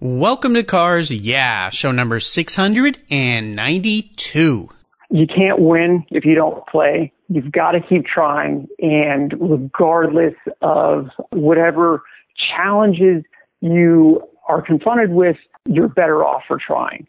Welcome to Cars Yeah, show number 692. You can't win if you don't play. You've got to keep trying. And regardless of whatever challenges you are confronted with, you're better off for trying.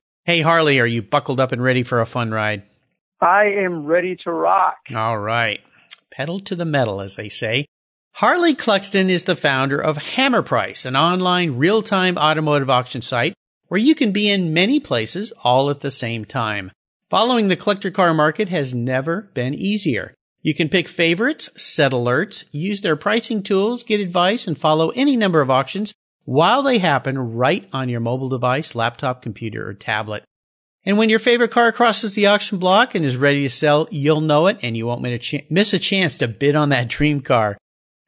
Hey, Harley, are you buckled up and ready for a fun ride? I am ready to rock. All right. Pedal to the metal, as they say. Harley Cluxton is the founder of Hammer Price, an online real-time automotive auction site where you can be in many places all at the same time. Following the collector car market has never been easier. You can pick favorites, set alerts, use their pricing tools, get advice, and follow any number of auctions while they happen right on your mobile device, laptop, computer, or tablet. And when your favorite car crosses the auction block and is ready to sell, you'll know it and you won't miss a chance to bid on that dream car.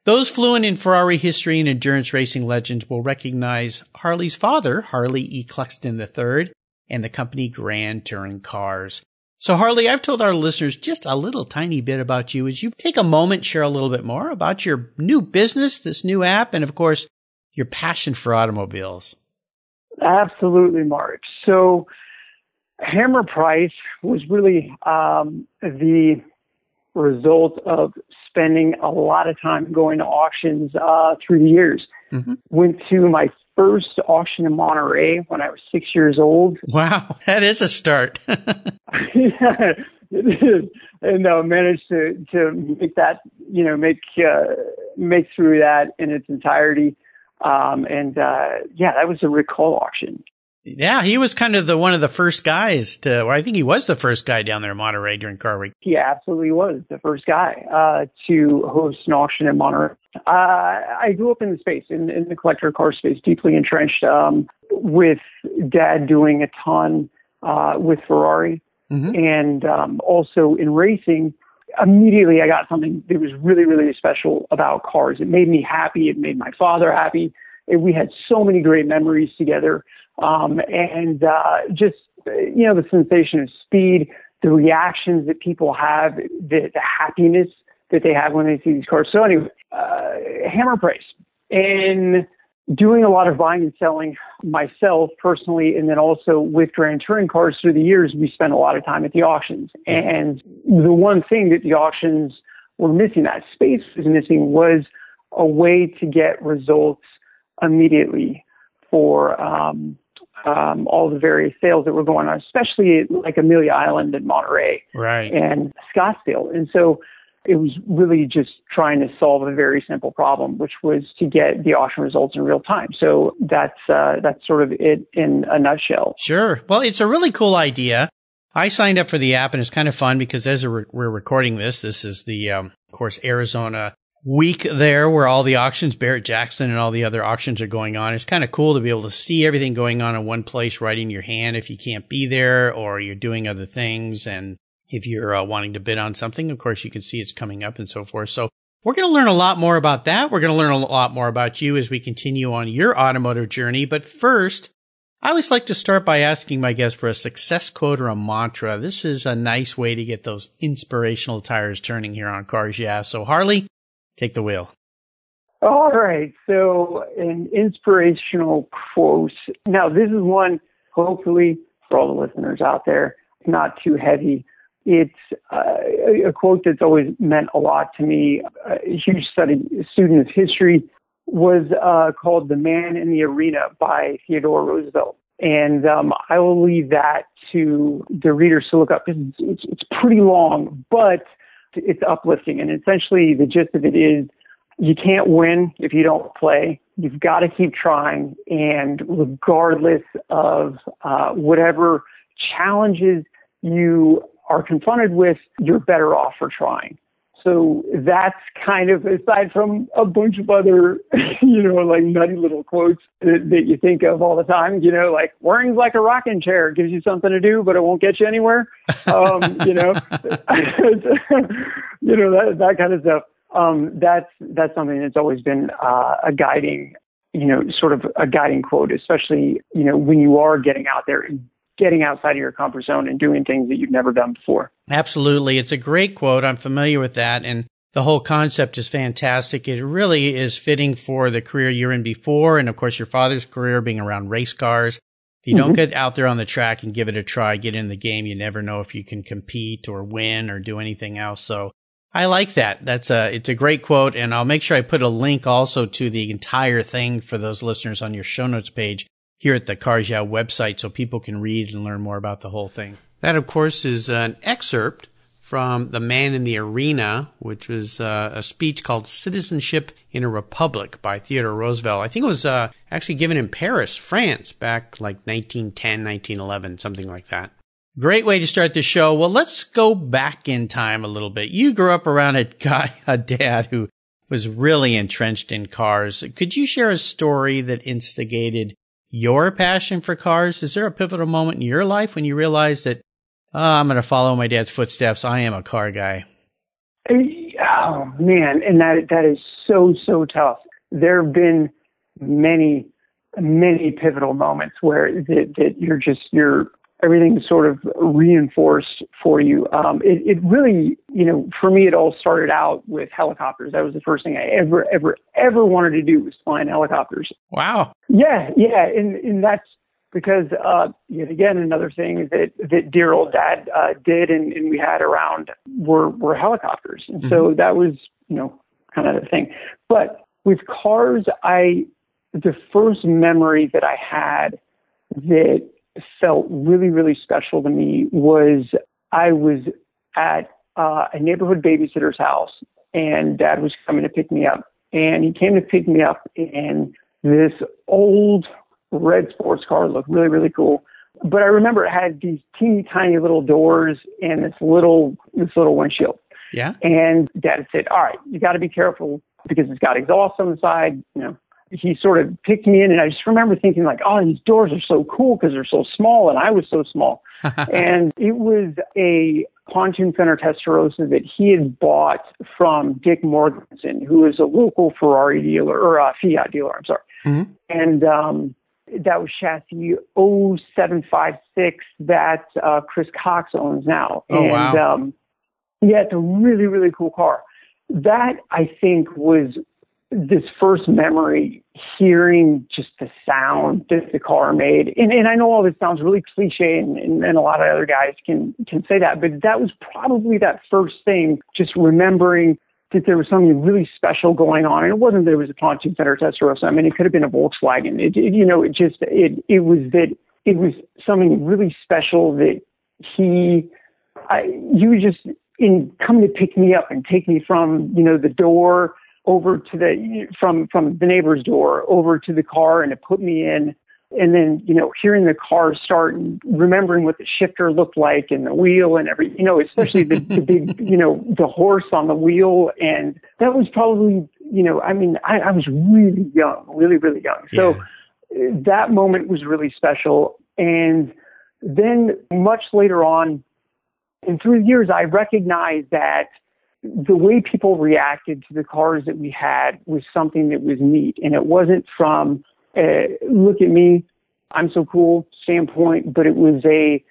Those fluent in Ferrari history and endurance racing legends will recognize Harley's father, Harley E. Cluxton III, and the company Grand Touring Cars. So Harley, I've told our listeners just a little tiny bit about you. As you take a moment, share a little bit more about your new business, this new app, and of course, your passion for automobiles. Absolutely, Mark. So Hammer Price was really um, the result of spending a lot of time going to auctions uh, through the years. Mm-hmm. Went to my first auction in Monterey when I was six years old. Wow, that is a start. yeah. And uh, managed to to make that you know make uh, make through that in its entirety. Um, and uh, yeah, that was a Rick Cole auction. Yeah, he was kind of the one of the first guys to. Well, I think he was the first guy down there in Monterey during Car Week. He absolutely was the first guy uh, to host an auction in Monterey. Uh, I grew up in the space, in, in the collector car space, deeply entrenched. Um, with Dad doing a ton uh, with Ferrari, mm-hmm. and um, also in racing. Immediately, I got something that was really, really special about cars. It made me happy. It made my father happy. It, we had so many great memories together. Um, and uh, just, you know, the sensation of speed, the reactions that people have, the, the happiness that they have when they see these cars. So anyway, uh, hammer price. And doing a lot of buying and selling myself personally, and then also with Grand Touring cars through the years, we spent a lot of time at the auctions. And the one thing that the auctions were missing, that space was missing, was a way to get results immediately for um, um, all the various sales that were going on, especially like Amelia Island and Monterey right. and Scottsdale. And so it was really just trying to solve a very simple problem, which was to get the auction results in real time. So that's uh, that's sort of it in a nutshell. Sure. Well, it's a really cool idea. I signed up for the app, and it's kind of fun because as we're recording this, this is the, um, of course, Arizona week there where all the auctions, Barrett Jackson and all the other auctions are going on. It's kind of cool to be able to see everything going on in one place right in your hand if you can't be there or you're doing other things. And if you're uh, wanting to bid on something, of course, you can see it's coming up and so forth. So we're going to learn a lot more about that. We're going to learn a lot more about you as we continue on your automotive journey. But first, I always like to start by asking my guests for a success quote or a mantra. This is a nice way to get those inspirational tires turning here on Cars Yeah. So Harley, Take the wheel. All right. So, an inspirational quote. Now, this is one, hopefully, for all the listeners out there, not too heavy. It's uh, a quote that's always meant a lot to me. A huge study, student of history was uh, called The Man in the Arena by Theodore Roosevelt. And um, I will leave that to the readers to look up. It's, it's, it's pretty long, but it's uplifting. And essentially, the gist of it is you can't win if you don't play. You've got to keep trying. And regardless of uh, whatever challenges you are confronted with, you're better off for trying. so that's kind of aside from a bunch of other, you know, like nutty little quotes that, that you think of all the time. You know, like worrying's like a rocking chair; it gives you something to do, but it won't get you anywhere. Um, you know, you know that that kind of stuff. Um, that's that's something that's always been uh, a guiding, you know, sort of a guiding quote, especially you know when you are getting out there and getting outside of your comfort zone and doing things that you've never done before. Absolutely. It's a great quote. I'm familiar with that. And the whole concept is fantastic. It really is fitting for the career you're in before. And of course, your father's career being around race cars. If you mm-hmm. don't get out there on the track and give it a try, get in the game, you never know if you can compete or win or do anything else. So I like that. That's a, it's a great quote. And I'll make sure I put a link also to the entire thing for those listeners on your show notes page here at the Cars Yeah website so people can read and learn more about the whole thing. That, of course, is an excerpt from The Man in the Arena, which was uh, a speech called Citizenship in a Republic by Theodore Roosevelt. I think it was uh, actually given in Paris, France, back like 1910, 1911, something like that. Great way to start the show. Well, let's go back in time a little bit. You grew up around a guy, a dad who was really entrenched in cars. Could you share a story that instigated your passion for cars? Is there a pivotal moment in your life when you realized that oh, I'm going to follow my dad's footsteps? I am a car guy. Oh man, and that that is so so tough. There have been many many pivotal moments where that, that you're just you're everything's sort of reinforced for you. Um, it, it really, you know, for me, it all started out with helicopters. That was the first thing I ever, ever, ever wanted to do was fly in helicopters. Wow. Yeah, yeah, and and that's because uh, yet again another thing that that dear old dad uh, did and, and we had around were were helicopters, and mm-hmm. so that was you know kind of the thing. But with cars, I the first memory that I had that felt really, really special to me was I was at uh, a neighborhood babysitter's house and dad was coming to pick me up. And he came to pick me up in this old red sports car looked really, really cool. But I remember it had these teeny tiny little doors and this little this little windshield. Yeah. And dad said, All right, you gotta be careful because it's got exhaust on the side, you know, he sort of picked me in and I just remember thinking like, oh, these doors are so cool because they're so small and I was so small. and it was a pontoon fender Testarossa that he had bought from Dick Morganson, who is a local Ferrari dealer or a Fiat dealer, I'm sorry. Mm-hmm. And, um, that was chassis 0756 that uh, Chris Cox owns now. Oh, and wow. um, yeah, it's a really, really cool car. That I think was this first memory, hearing just the sound that the car made, and, and I know all this sounds really cliche, and, and, and a lot of other guys can can say that, but that was probably that first thing. Just remembering that there was something really special going on, and it wasn't that it was a pontoon fender Testarossa. I mean, it could have been a Volkswagen. It, it you know, it just it it was that it was something really special that he, I, you just in come to pick me up and take me from you know the door over to the from from the neighbor's door over to the car and it put me in. And then you know hearing the car start and remembering what the shifter looked like and the wheel and every you know especially the, the big you know the horse on the wheel. And that was probably you know i mean i, I was really young really really young. So yeah. that moment was really special. And then much later on and through the years i recognized that the way people reacted to the cars that we had was something that was neat. And it wasn't from, uh, look at me, I'm so cool standpoint, but it was a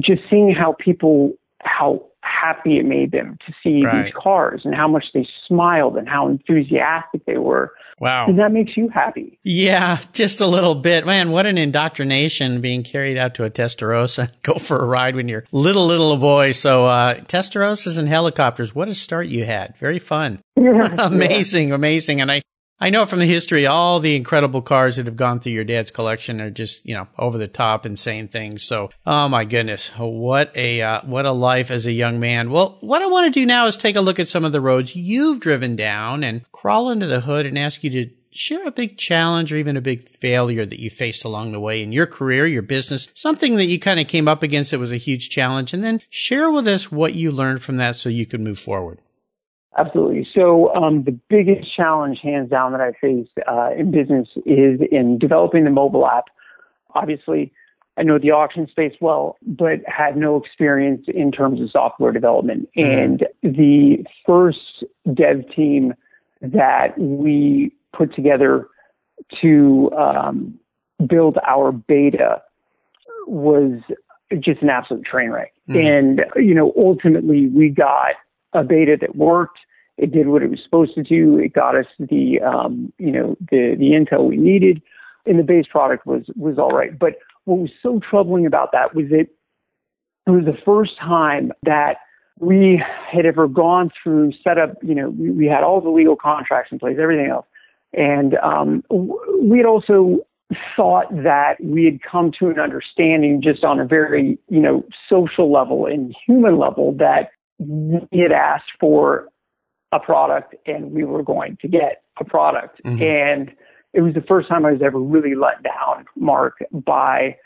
just seeing how people, how happy it made them to see right. these cars and how much they smiled and how enthusiastic they were. Wow. And that makes you happy. Yeah, just a little bit. Man, what an indoctrination being carried out to a Testarossa. Go for a ride when you're little, little boy. So, uh, Testarossas and helicopters, what a start you had. Very fun. Yeah, amazing, yeah. amazing. And I, I know from the history, all the incredible cars that have gone through your dad's collection are just, you know, over the top, insane things. So, oh my goodness, what a, uh, what a life as a young man. Well, what I want to do now is take a look at some of the roads you've driven down and crawl under the hood and ask you to share a big challenge or even a big failure that you faced along the way in your career, your business, something that you kind of came up against that was a huge challenge. And then share with us what you learned from that so you can move forward. Absolutely. So um, the biggest challenge, hands down, that I faced uh, in business is in developing the mobile app. Obviously, I know the auction space well, but had no experience in terms of software development. Mm-hmm. And the first dev team that we put together to um, build our beta was just an absolute train wreck. Mm-hmm. And, you know, ultimately we got a beta that worked. It did what it was supposed to do. It got us the, um, you know, the, the intel we needed and the base product was, was all right. But what was so troubling about that was that it was the first time that we had ever gone through set up, you know, we, we had all the legal contracts in place, everything else. And um, we had also thought that we had come to an understanding just on a very, you know, social level and human level that we had asked for a product and we were going to get a product. Mm-hmm. And it was the first time I was ever really let down, Mark, by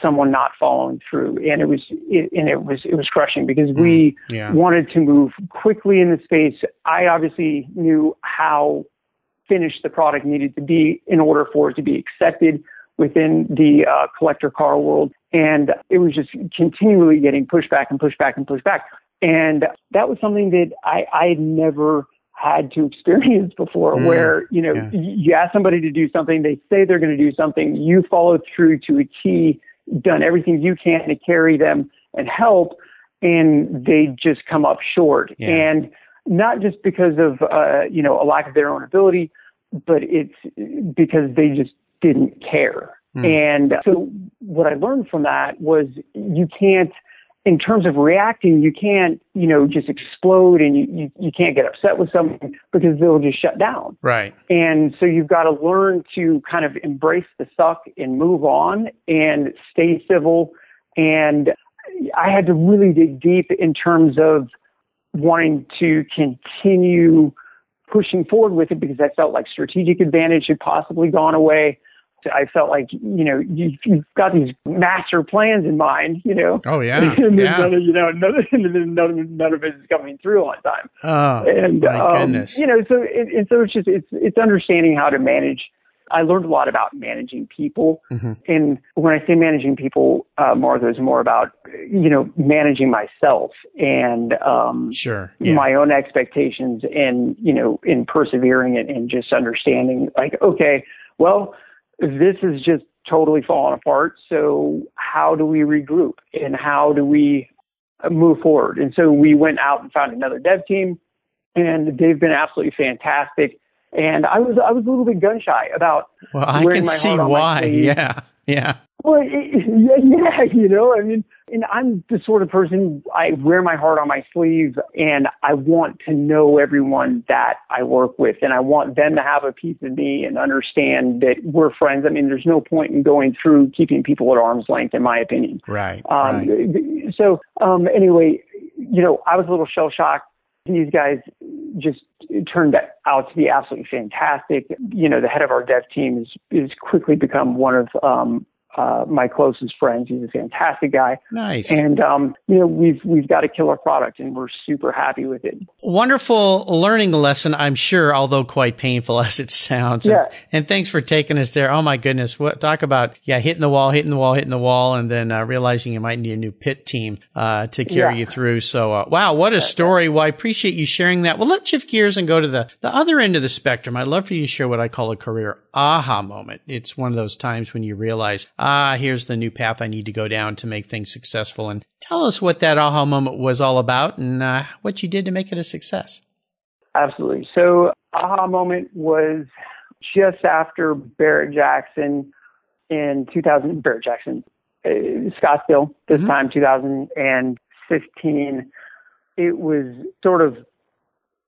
someone not following through. And it was, it, and it was, it was crushing because we mm, yeah. wanted to move quickly in the space. I obviously knew how finished the product needed to be in order for it to be accepted within the uh, collector car world. And it was just continually getting pushed back and pushed back and pushed back. And that was something that I, I had never had to experience before mm, where, you know, yeah. you ask somebody to do something, they say they're going to do something, you follow through to a T, done everything you can to carry them and help, and they just come up short. Yeah. And not just because of, uh, you know, a lack of their own ability, but it's because they just didn't care. Mm. And so what I learned from that was you can't, in terms of reacting, you can't, you know, just explode and you, you, you can't get upset with someone because they'll just shut down. Right. And so you've got to learn to kind of embrace the suck and move on and stay civil. And I had to really dig deep in terms of wanting to continue pushing forward with it because I felt like strategic advantage had possibly gone away. I felt like, you know, you, have got these master plans in mind, you know. Oh, yeah. and yeah. None of, you know, none of, none, of, none of it is coming through on time. Oh, and, my um, goodness. You know, so, it, and so it's just, it's, it's understanding how to manage I learned a lot about managing people. Mm-hmm. And when I say managing people, uh, Martha, is more about, you know, managing myself and, um, sure. Yeah. my own expectations and, you know, in persevering and, and just understanding like, okay, well, this is just totally falling apart. So how do we regroup and how do we move forward? And so we went out and found another dev team and they've been absolutely fantastic and I was I was a little bit gun shy about. Well, I can see why. Yeah, yeah. Well, it, yeah, yeah, you know, I mean, and I'm the sort of person I wear my heart on my sleeve, and I want to know everyone that I work with, and I want them to have a piece of me and understand that we're friends. I mean, there's no point in going through keeping people at arm's length, in my opinion. Right. Um, right. So, um, anyway, you know, I was a little shell shocked these guys just turned out to be absolutely fantastic. You know, the head of our dev team is is quickly become one of um, uh, my closest friends. He's a fantastic guy. Nice. And um, you know, we've we've got a killer product, and we're super happy with it. Wonderful learning lesson, I'm sure, although quite painful as it sounds. Yeah. And, and thanks for taking us there. Oh my goodness, what talk about? Yeah, hitting the wall, hitting the wall, hitting the wall, and then uh, realizing you might need a new pit team uh, to carry yeah. you through. So, uh, wow, what a story! Well, I appreciate you sharing that. Well, let's shift gears and go to the the other end of the spectrum. I'd love for you to share what I call a career aha moment. It's one of those times when you realize ah, here's the new path I need to go down to make things successful. And tell us what that aha moment was all about and uh, what you did to make it a success. Absolutely. So, aha moment was just after Barrett Jackson in 2000, Barrett Jackson, uh, Scottsdale, this mm-hmm. time 2015. It was sort of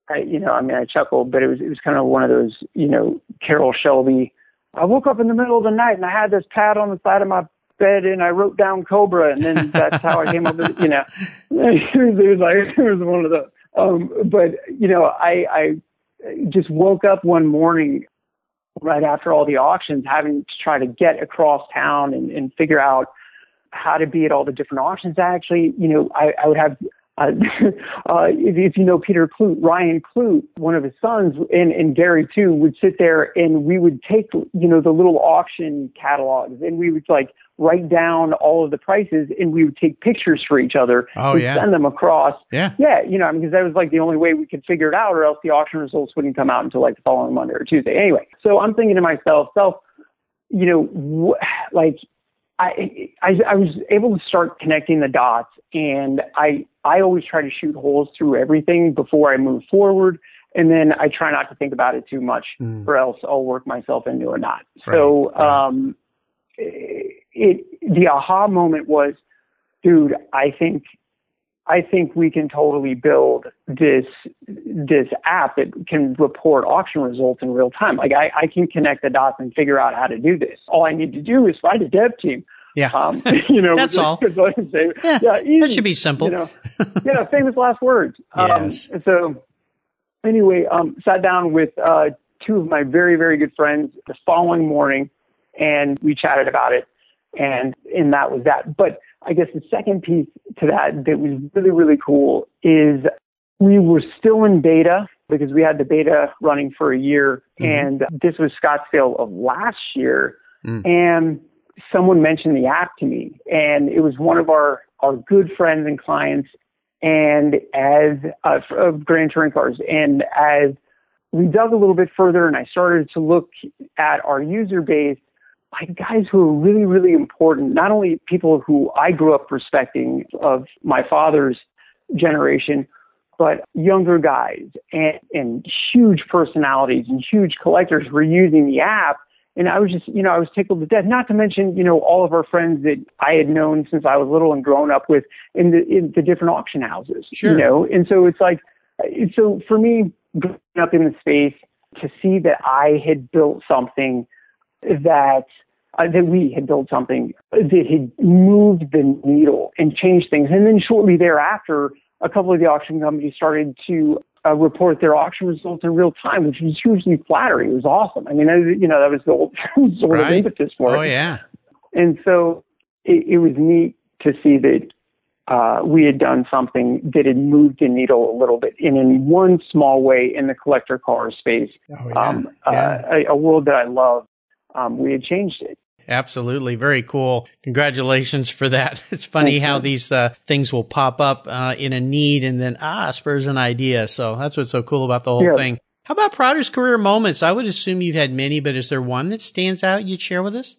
I, you know, I mean, I chuckled, but it was it was kind of one of those, you know, Carroll Shelby I woke up in the middle of the night and I had this pad on the side of my bed and I wrote down Cobra and then that's how I came up with, you know, it was, it was like, it was one of those. Um, but, you know, I, I just woke up one morning right after all the auctions having to try to get across town and, and figure out how to be at all the different auctions. I Actually, you know, I, I would have uh, uh, if, if, you know Peter Klutt, Ryan Klutt, one of his sons, and, and Gary too, would sit there and we would take, you know, the little auction catalogs and we would like write down all of the prices and we would take pictures for each other oh, and yeah. send them across. Yeah. Yeah. You know, because that was like the only way we could figure it out or else the auction results wouldn't come out until like the following Monday or Tuesday. Anyway, so I'm thinking to myself, self, you know, wh- like I, I, I was able to start connecting the dots and I, I always try to shoot holes through everything before I move forward. And then I try not to think about it too much Mm. or else I'll work myself into a knot. Right, So, um, it, the aha moment was, dude, I think, I think we can totally build this, this app that can report auction results in real time. Like I, I can connect the dots and figure out how to do this. All I need to do is find a dev team. Yeah. Um, you know, That's all. that's all I can say. Yeah, yeah, easy, that should be simple. You know, you know, famous last words. Um, Yes. so anyway, um, sat down with uh, two of my very, very good friends the following morning, and we chatted about it, and and that was that. But I guess the second piece to that that was really, really cool is we were still in beta because we had the beta running for a year, Mhm. and this was Scottsdale of last year, Mm. and someone mentioned the app to me, and it was one of our our good friends and clients, and as uh, of Grand Touring Cars, and as we dug a little bit further, and I started to look at our user base, like guys who are really, really important. Not only people who I grew up respecting of my father's generation, but younger guys and, and huge personalities and huge collectors were using the app. And I was just, you know, I was tickled to death. Not to mention, you know, all of our friends that I had known since I was little and grown up with in the in the different auction houses. Sure. You know, and so it's like, so for me, growing up in the space, to see that I had built something that uh, that we had built something that had moved the needle and changed things, and then shortly thereafter, a couple of the auction companies started to uh, report their auction results in real time, which was hugely flattering. It was awesome. I mean, I, you know, that was the whole sort of impetus for it. Oh yeah. And so it, it was neat to see that uh, we had done something that had moved the needle a little bit, and in one small way in the collector car space, Oh yeah. um, yeah. uh, a, a world that I love, um, we had changed it. Absolutely. Very cool. Congratulations for that. It's funny how these uh, things will pop up uh, in a need and then, ah, spurs an idea. So that's what's so cool about the whole Yeah. thing. How about proudest career moments? I would assume you've had many, but is there one that stands out you'd share with us?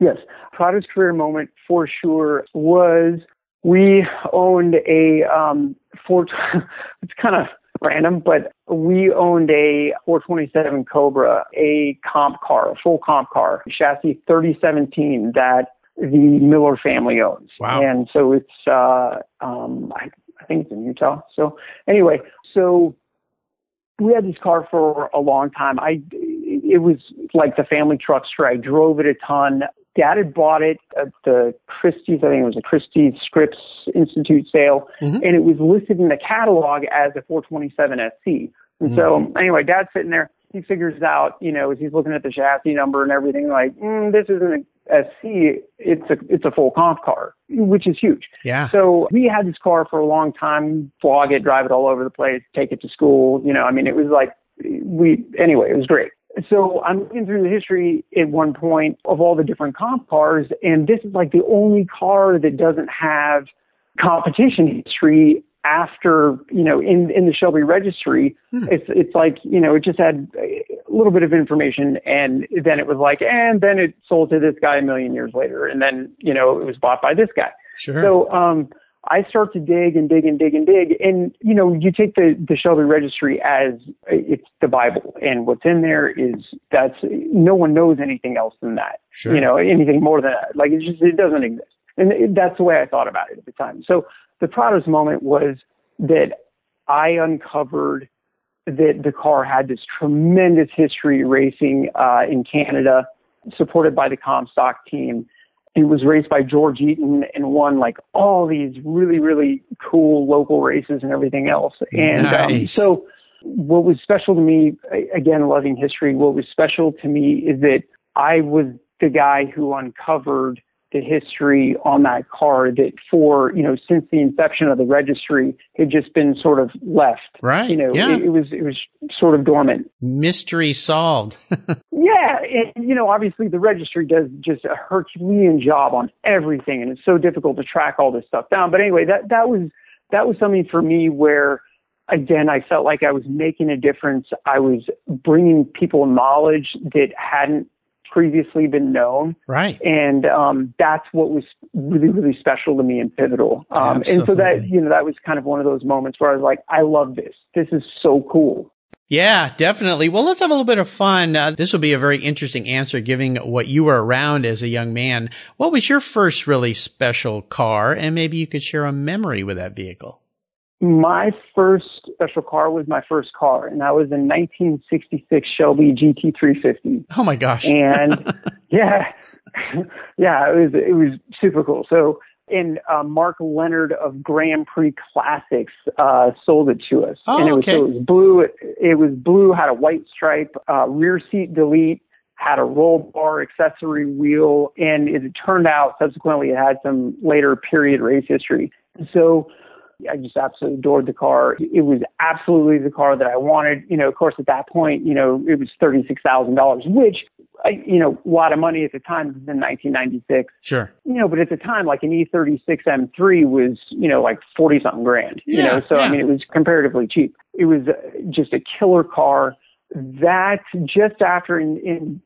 Yes, proudest career moment for sure was we owned a um, four. it's kind of random, but we owned a 427 Cobra, a comp car, a full comp car, chassis 3017 that the Miller family owns. Wow. And so it's, uh, um, I, I think it's in Utah. So anyway, so we had this car for a long time. I, it was like the family truckster. I drove it a ton. Dad had bought it at the Christie's, I think it was a Christie's Scripps Institute sale, Mhm. and it was listed in the catalog as a 427 SC. And so, anyway, Dad's sitting there. He figures out, you know, as he's looking at the chassis number and everything, like, mm, this isn't a SC. It's a it's a full comp car, which is huge. Yeah. So we had this car for a long time, flog it, drive it all over the place, take it to school. You know, I mean, it was like we, anyway, it was great. So I'm looking through the history at one point of all the different comp cars, and this is like the only car that doesn't have competition history after, you know, in, in the Shelby registry. Hmm. It's, it's like, you know, it just had a little bit of information and then it was like, and then it sold to this guy a million years later. And then, you know, it was bought by this guy. Sure. So um, I start to dig and dig and dig and dig, and you know, you take the the Shelby Registry as it's the Bible, and what's in there is that's no one knows anything else than that. Sure. You know, anything more than that, like it just it doesn't exist, and that's the way I thought about it at the time. So the proudest moment was that I uncovered that the car had this tremendous history racing uh, in Canada, supported by the Comstock team. It was raced by George Eaton and won like all these really, really cool local races and everything else. And um, so, what was special to me, again, loving history, what was special to me is that I was the guy who uncovered the history on that car that for, you know, since the inception of the registry had just been sort of left. Right. You know, yeah. it, it was, it was sort of dormant. Mystery solved. yeah. And, you know, obviously the registry does just a Herculean job on everything. And it's so difficult to track all this stuff down. But anyway, that, that was, that was something for me where, again, I felt like I was making a difference. I was bringing people knowledge that hadn't previously been known. Right. And um, that's what was really, really special to me and pivotal. Um, and so that, you know, that was kind of one of those moments where I was like, I love this. This is so cool. Yeah, definitely. Well, let's have a little bit of fun. Uh, this will be a very interesting answer given what you were around as a young man. What was your first really special car? And maybe you could share a memory with that vehicle. My first special car was my first car, and that was a 1966 Shelby GT350. Oh my gosh! And yeah, yeah, it was it was super cool. So, and uh, Mark Leonard of Grand Prix Classics uh, sold it to us, oh, and it was, okay. so it was blue. It, it was blue, had a white stripe, uh, rear seat delete, had a roll bar accessory wheel, and it turned out subsequently it had some later period race history. So I just absolutely adored the car. It was absolutely the car that I wanted. You know, of course, at that point, you know, it was thirty-six thousand dollars, which, I, you know, a lot of money at the time. This was in 1996. Sure. You know, but at the time, like an E36 M3 was, you know, like forty something grand. Yeah, you know, so yeah. I mean, it was comparatively cheap. It was uh, just a killer car. That just after in, in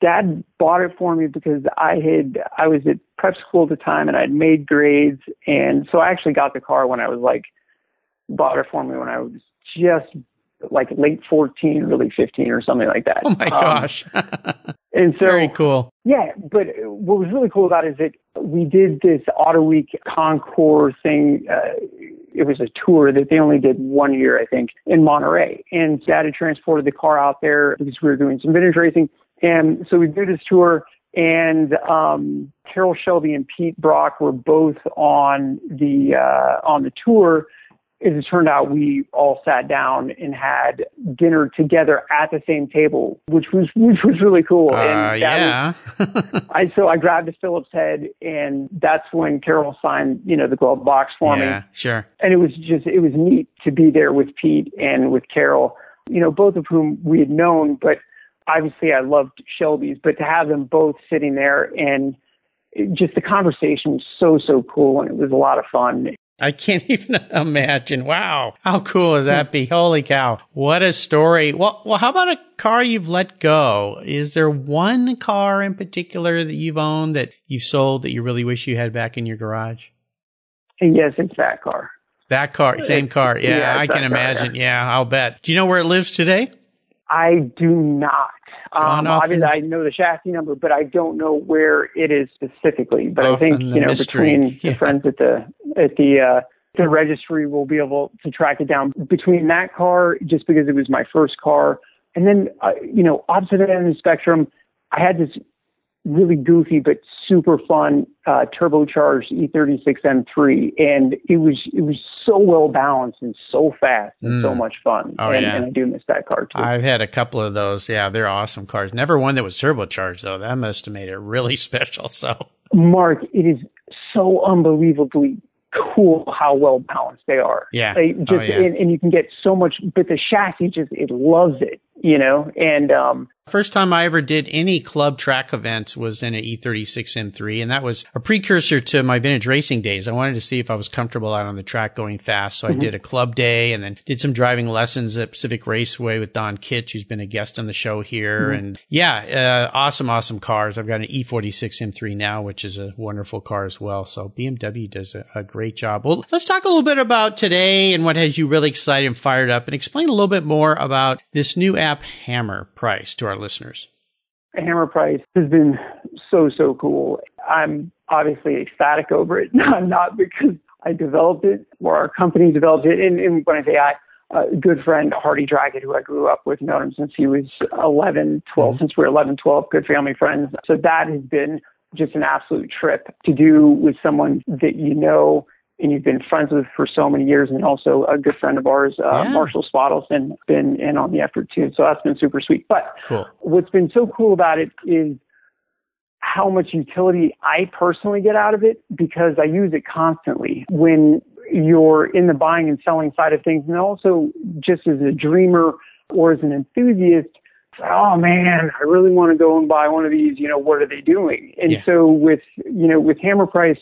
dad bought it for me because I had I was at prep school at the time and I'd made grades and so I actually got the car when I was like bought it for me when I was just like late 14 really 15 or something like that. Oh my Um, gosh! and so very cool. yeah, but what was really cool about it is that we did this Auto Week Concours thing. Uh, it was a tour that they only did one year, I think, in Monterey. And Dad had transported the car out there because we were doing some vintage racing. And so we did this tour, and um, Carroll Shelby and Pete Brock were both on the uh, on the tour. As it turned out, we all sat down and had dinner together at the same table, which was which was really cool. Uh, and yeah. was- I so I grabbed a Phillips head, and that's when Carroll signed, you know, the glove box for me yeah. Sure. and it was just it was neat to be there with Pete and with Carroll, you know, both of whom we had known, but obviously I loved Shelby's, but to have them both sitting there and just the conversation was so so cool and it was a lot of fun. I can't even imagine. Wow. How cool is that be? Hmm. Holy cow. What a story. Well, well, how about a car you've let go? Is there one car in particular that you've owned that you've sold that you really wish you had back in your garage? Yes, it's that car. That car, same car. Yeah, Yeah, I can that car, imagine. Yeah, I'll bet. Do you know where it lives today? I do not. Um, obviously, I know the chassis number, but I don't know where it is specifically. But I think you know mystery. between Yeah. the friends at the at the uh, the registry will be able to track it down. Between that car, just because it was my first car, and then uh, you know opposite end of the spectrum, I had this really goofy but super fun uh, turbocharged E36 M3, and it was it was so well balanced and so fast and so Mm. much fun. Oh, and, yeah. and I do miss that car too. I've had a couple of those. Yeah, they're awesome cars. Never one that was turbocharged though. That must have made it really special. So Mark, it is so unbelievably cool how well balanced they are. Yeah. They just Oh, yeah. and, and you can get so much but the chassis just it loves it, you know? And um First time I ever did any club track events was in an E E36 M3, and that was a precursor to my vintage racing days. I wanted to see if I was comfortable out on the track going fast, so I did a club day and then did some driving lessons at Pacific Raceway with Don Kitch, who's been a guest on the show here. And yeah, uh, awesome, awesome cars. I've got an E E46 M3 now, which is a wonderful car as well. So BMW does a, a great job. Well, let's talk a little bit about today and what has you really excited and fired up, and explain a little bit more about this new app, Hammer Price, to our listeners. Hammer Price has been so so cool. I'm obviously ecstatic over it, not not because I developed it or our company developed it. And, and when I say I, a good friend Hardy Draggett, who I grew up with, known him since he was 11, 12, mm-hmm. since we were 11, 12, good family friends. So that has been just an absolute trip to do with someone that you know and you've been friends with for so many years, and also a good friend of ours, uh, Yeah. Marshall been in on the effort too. So that's been super sweet. But Cool. what's been so cool about it is how much utility I personally get out of it because I use it constantly when you're in the buying and selling side of things. And also just as a dreamer or as an enthusiast, oh man, I really want to go and buy one of these. You know, what are they doing? And Yeah. so with, you know, with Hammer Price,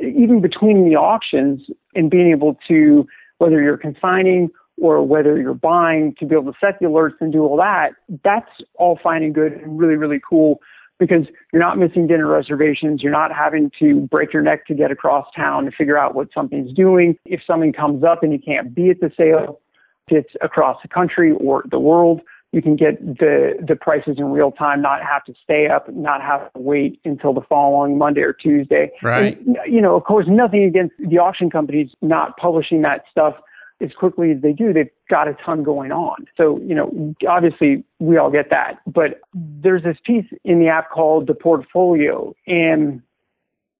even between the auctions and being able to, whether you're consigning or whether you're buying to be able to set the alerts and do all that, that's all fine and good and really, really cool because you're not missing dinner reservations. You're not having to break your neck to get across town to figure out what something's doing. If something comes up and you can't be at the sale, it's across the country or the world, you can get the, the prices in real time, not have to stay up, not have to wait until the following Monday or Tuesday. Right. And, you know, of course, nothing against the auction companies not publishing that stuff as quickly as they do. They've got a ton going on. So, you know, obviously we all get that. But there's this piece in the app called the portfolio, and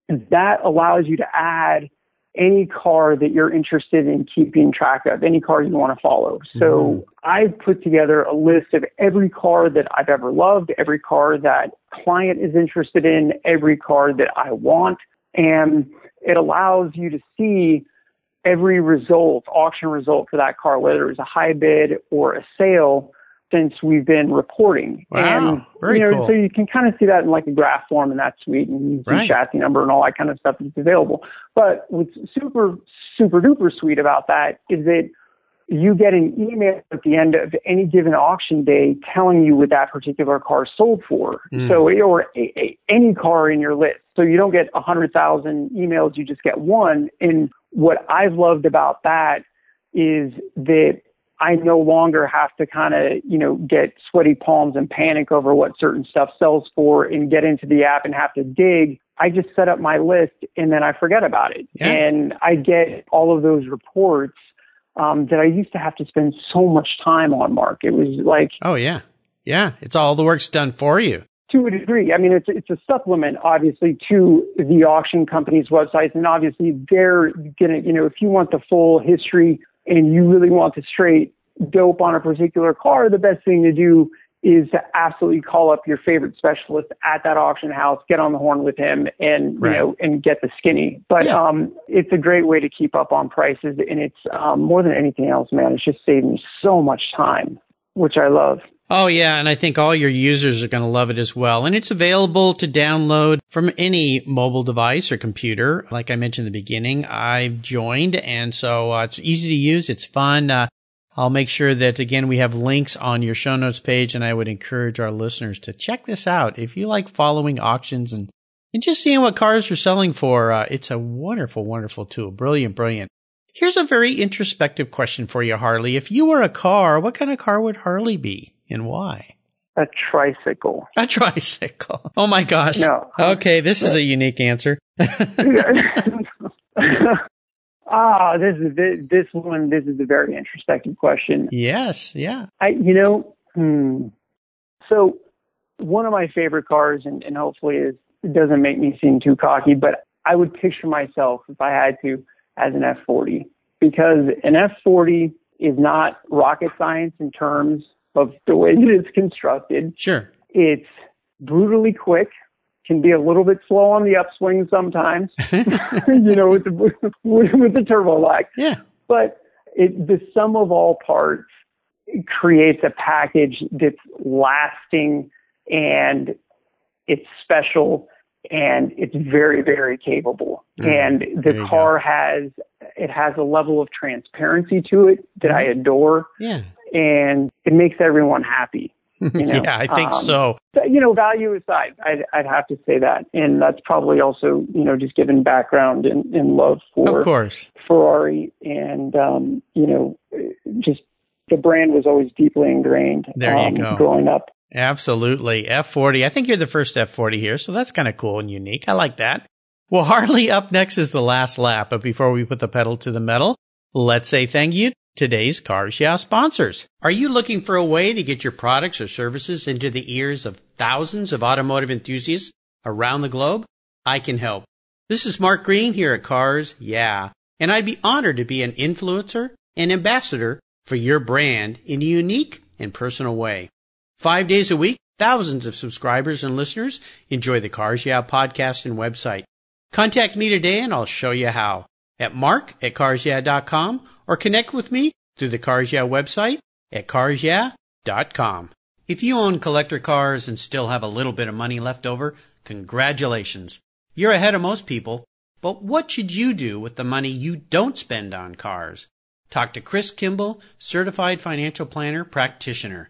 that allows you to add any car that you're interested in keeping track of, any car you want to follow. So mm-hmm. I've put together a list of every car that I've ever loved, every car that client is interested in, every car that I want. And it allows you to see every result, auction result for that car, whether it was a high bid or a sale since we've been reporting. Wow, and very you know, cool. so you can kind of see that in like a graph form, and that's sweet, and you see Right. chassis number and all that kind of stuff that's available. But what's super, super duper sweet about that is that you get an email at the end of any given auction day telling you what that particular car sold for. Mm. So, or a, a, any car in your list. So you don't get a hundred thousand emails, you just get one. And what I've loved about that is that I no longer have to kind of, you know, get sweaty palms and panic over what certain stuff sells for and get into the app and have to dig. I just set up my list and then I forget about it. Yeah. And I get all of those reports um, that I used to have to spend so much time on, Mark. It was like Oh yeah. Yeah. It's all the work's done for you. to a degree. I mean, it's it's a supplement, obviously, to the auction company's websites, and obviously they're gonna, you know, if you want the full history and you really want the straight dope on a particular car, the best thing to do is to absolutely call up your favorite specialist at that auction house, get on the horn with him, and you know, and get the skinny. But Yeah. um, it's a great way to keep up on prices, and it's um, more than anything else, man. It's just saving so much time, which I love. Oh yeah, and I think all your users are going to love it as well. And it's available to download from any mobile device or computer. Like I mentioned in the beginning, I've joined and so uh, it's easy to use. It's fun. Uh, I'll make sure that again, we have links on your show notes page and I would encourage our listeners to check this out. If you like following auctions and, and just seeing what cars are selling for, uh, it's a wonderful, wonderful tool. Brilliant, brilliant. Here's a very introspective question for you, Harley. If you were a car, what kind of car would Harley be and why? A tricycle. A tricycle. Oh my gosh. No. Okay, this is a unique answer. ah, this is this, this one. This is a very introspective question. yes, yeah. I, you know, hmm. so one of my favorite cars, and, and hopefully is, it doesn't make me seem too cocky, but I would picture myself if I had to as an F40 because an F40 is not rocket science in terms of the way that it's constructed. Sure. It's brutally quick, can be a little bit slow on the upswing sometimes, you know, with the, with, with the turbo lag. Yeah. But it, the sum of all parts creates a package that's lasting and it's special and it's very, very capable. Mm, and the car has, it has a level of transparency to it that I adore Yeah. and it makes everyone happy. You know, yeah, I think um, so. You know, value aside, I'd, I'd have to say that. And that's probably also, you know, just given background and, and love for Of course. Ferrari and, um, you know, just the brand was always deeply ingrained There you um, go. growing up. Absolutely. F40. I think you're the first F40 here, so that's kind of cool and unique. I like that. Well, Harley, up next is the last lap, but before we put the pedal to the metal, let's say thank you to today's Cars Yeah sponsors. Are you looking for a way to get your products or services into the ears of thousands of automotive enthusiasts around the globe? I can help. This is Mark Green here at Cars Yeah, and I'd be honored to be an influencer and ambassador for your brand in a unique and personal way. Five days a week, thousands of subscribers and listeners enjoy the Cars Yeah podcast and website. Contact me today and I'll show you how at mark at carsyeah.com or connect with me through the Cars Yeah website at carsyeah.com. If you own collector cars and still have a little bit of money left over, congratulations. You're ahead of most people. But what should you do with the money you don't spend on cars? Talk to Chris Kimball, certified financial planner practitioner.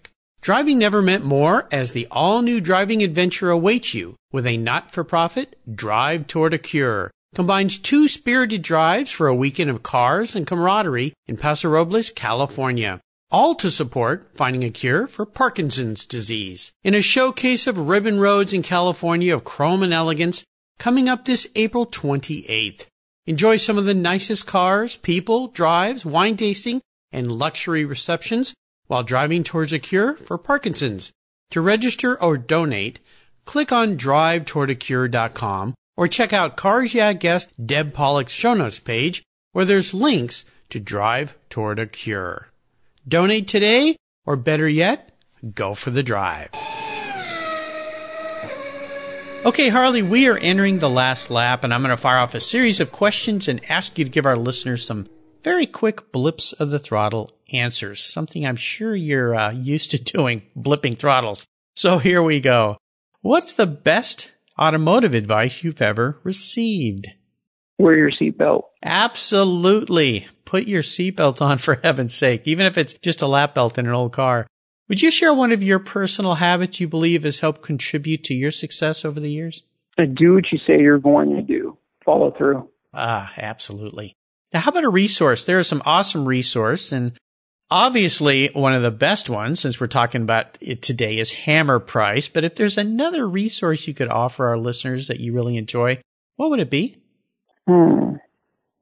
Driving never meant more as the all-new driving adventure awaits you with a not-for-profit Drive Toward a Cure. Combines two spirited drives for a weekend of cars and camaraderie in Paso Robles, California all to support finding a cure for Parkinson's disease. In a showcase of ribbon roads in California of chrome and elegance coming up this April 28th. Enjoy some of the nicest cars, people, drives, wine tasting, and luxury receptions while driving towards a cure for Parkinson's. To register or donate, click on drivetowardacure.com or check out Cars Yeah guest Deb Pollock's show notes page where there's links to Drive Toward a Cure. Donate today, or better yet, go for the drive. Okay, Harley, we are entering the last lap, and I'm going to fire off a series of questions and ask you to give our listeners some very quick blips of the throttle answers, something I'm sure you're uh, used to doing, blipping throttles. So here we go. What's the best automotive advice you've ever received? Wear your seatbelt. Absolutely. Put your seatbelt on for heaven's sake, even if it's just a lap belt in an old car. Would you share one of your personal habits you believe has helped contribute to your success over the years? Do what you say you're going to do. Follow through. Ah, absolutely. Now, how about a resource? There are some awesome resource and obviously one of the best ones, since we're talking about it today, is Hammer Price. But if there's another resource you could offer our listeners that you really enjoy, what would it be? Hmm.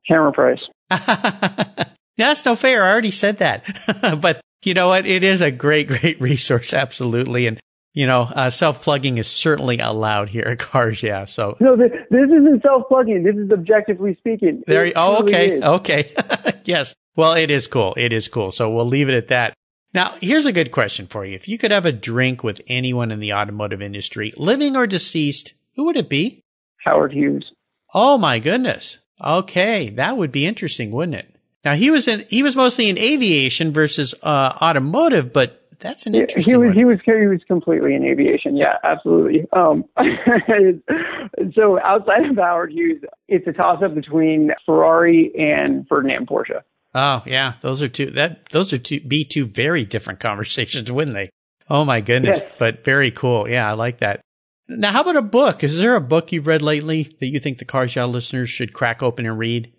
Hammer Price. That's no fair. I already said that. but you know what? It is a great, great resource. Absolutely. And you know, uh, self plugging is certainly allowed here at Cars. Yeah. So no, this, this isn't self plugging. This is objectively speaking. There. It oh, okay. Is. Okay. yes. Well, it is cool. It is cool. So we'll leave it at that. Now, here's a good question for you. If you could have a drink with anyone in the automotive industry, living or deceased, who would it be? Howard Hughes. Oh my goodness. Okay, that would be interesting, wouldn't it? Now he was in he was mostly in aviation versus uh, automotive, but that's an interesting. He was he was he was completely in aviation. Yeah, absolutely. Um, so outside of Howard Hughes, it's a toss up between Ferrari and Ferdinand Porsche. Oh yeah, those are two that those are two be two very different conversations, wouldn't they? Oh my goodness, yes. but very cool. Yeah, I like that. Now, how about a book? Is there a book you've read lately that you think the Cars Yeah listeners should crack open and read?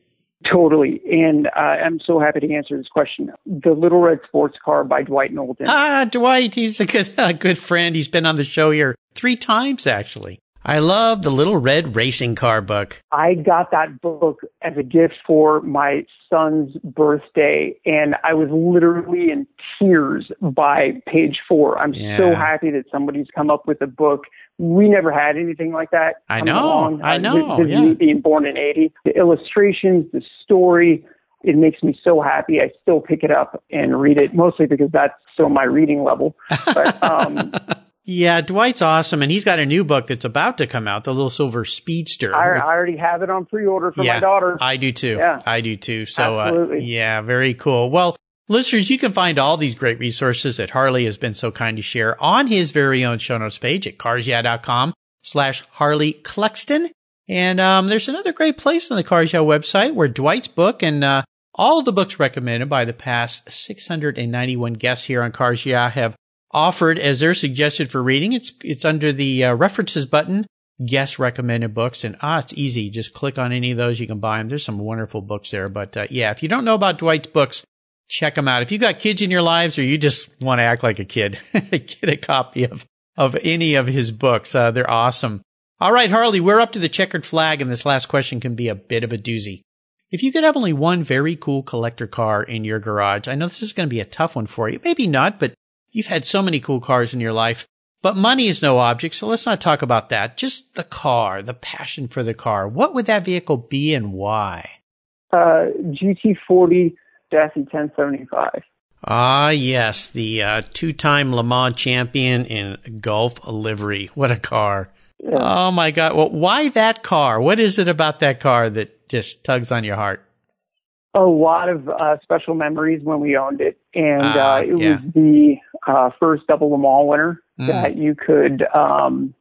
Totally. And uh, I'm so happy to answer this question. The Little Red Sports Car by Dwight Knowlton. Ah, Dwight, he's a good, a good friend. He's been on the show here three times, actually. I love the Little Red Racing Car book. I got that book as a gift for my son's birthday, and I was literally in tears by page four. I'm yeah. so happy that somebody's come up with a book we never had anything like that. I know. Along. I know. This, this yeah. being born in 80. The illustrations, the story, it makes me so happy. I still pick it up and read it, mostly because that's still my reading level. But, um, yeah, Dwight's awesome. And he's got a new book that's about to come out, The Little Silver Speedster. I, I already have it on pre order for yeah, my daughter. I do too. Yeah. I do too. So, uh, yeah, very cool. Well, Listeners, you can find all these great resources that Harley has been so kind to share on his very own show notes page at carsyeah.com slash Harley Cluxton. And um, there's another great place on the Cars website where Dwight's book and uh, all the books recommended by the past 691 guests here on Cars have offered as they're suggested for reading. It's it's under the uh, references button, guest recommended books, and ah, it's easy. Just click on any of those, you can buy them. There's some wonderful books there. But uh, yeah, if you don't know about Dwight's books, check them out. If you've got kids in your lives or you just want to act like a kid, get a copy of of any of his books. Uh, they're awesome. All right, Harley, we're up to the checkered flag, and this last question can be a bit of a doozy. If you could have only one very cool collector car in your garage, I know this is going to be a tough one for you. Maybe not, but you've had so many cool cars in your life. But money is no object, so let's not talk about that. Just the car, the passion for the car. What would that vehicle be and why? Uh, GT40 Daffy 1075. Ah, yes, the uh, two-time Le Mans champion in Gulf livery. What a car! Yeah. Oh my God! Well, why that car? What is it about that car that just tugs on your heart? A lot of uh, special memories when we owned it, and uh, it yeah. was the uh, first double Le Mans winner mm. that you could, um,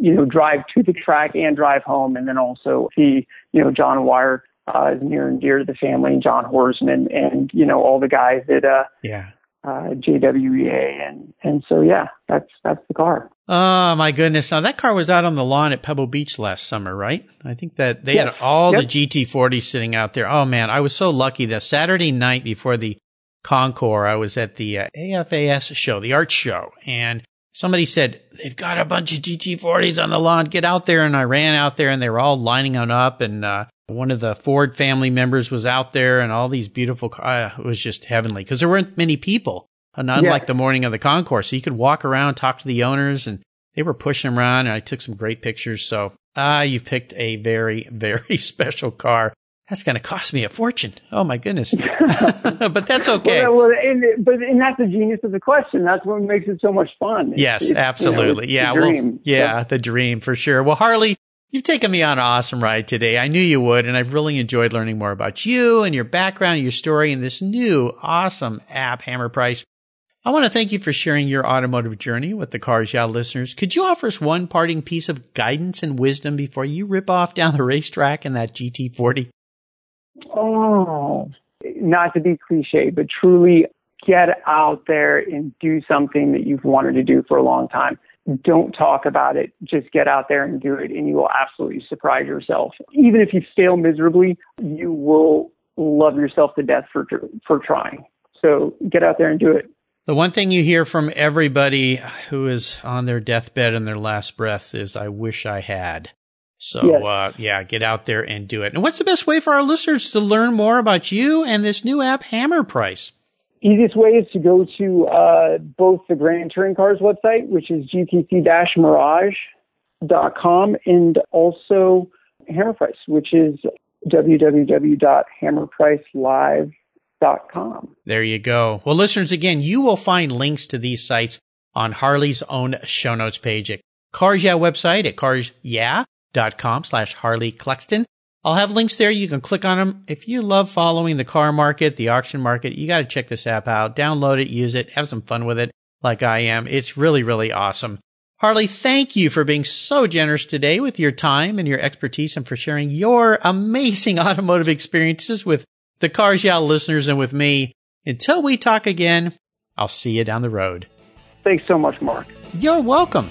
you know, drive to the track and drive home, and then also see, you know, John Wyer uh, is near and dear to the family, and John Horsman, and you know all the guys at uh, yeah uh, JWEA, and and so yeah, that's that's the car. Oh my goodness! Now that car was out on the lawn at Pebble Beach last summer, right? I think that they yes. had all yep. the GT40 sitting out there. Oh man, I was so lucky. that Saturday night before the Concours, I was at the uh, AFAS show, the art show, and somebody said they've got a bunch of GT40s on the lawn. Get out there, and I ran out there, and they were all lining them up, and uh, one of the Ford family members was out there and all these beautiful cars. Uh, it was just heavenly because there weren't many people, And unlike yeah. the morning of the Concours. So you could walk around, talk to the owners and they were pushing them around and I took some great pictures. So, ah, you've picked a very, very special car. That's going to cost me a fortune. Oh my goodness. but that's okay. Well, well and, but, and that's the genius of the question. That's what makes it so much fun. Yes, it's, absolutely. You know, yeah. Well, yeah, the dream for sure. Well, Harley, You've taken me on an awesome ride today. I knew you would, and I've really enjoyed learning more about you and your background, your story, and this new awesome app, Hammer Price. I want to thank you for sharing your automotive journey with the Cars Yeah listeners. Could you offer us one parting piece of guidance and wisdom before you rip off down the racetrack in that GT40? Oh, not to be cliche, but truly get out there and do something that you've wanted to do for a long time don't talk about it. Just get out there and do it, and you will absolutely surprise yourself. Even if you fail miserably, you will love yourself to death for for trying. So get out there and do it. The one thing you hear from everybody who is on their deathbed and their last breaths is, "I wish I had." So yes. uh, yeah, get out there and do it. And what's the best way for our listeners to learn more about you and this new app, Hammer Price? Easiest way is to go to uh, both the Grand Touring Cars website, which is gtc-mirage.com, and also Hammer Price, which is www.hammerpricelive.com. There you go. Well, listeners, again, you will find links to these sites on Harley's own show notes page at Cars Yeah website at carsyeah.com slash Harley Cluxton. I'll have links there. You can click on them. If you love following the car market, the auction market, you got to check this app out. Download it, use it, have some fun with it like I am. It's really, really awesome. Harley, thank you for being so generous today with your time and your expertise and for sharing your amazing automotive experiences with the Cars Yeah listeners and with me. Until we talk again, I'll see you down the road. Thanks so much, Mark. You're welcome.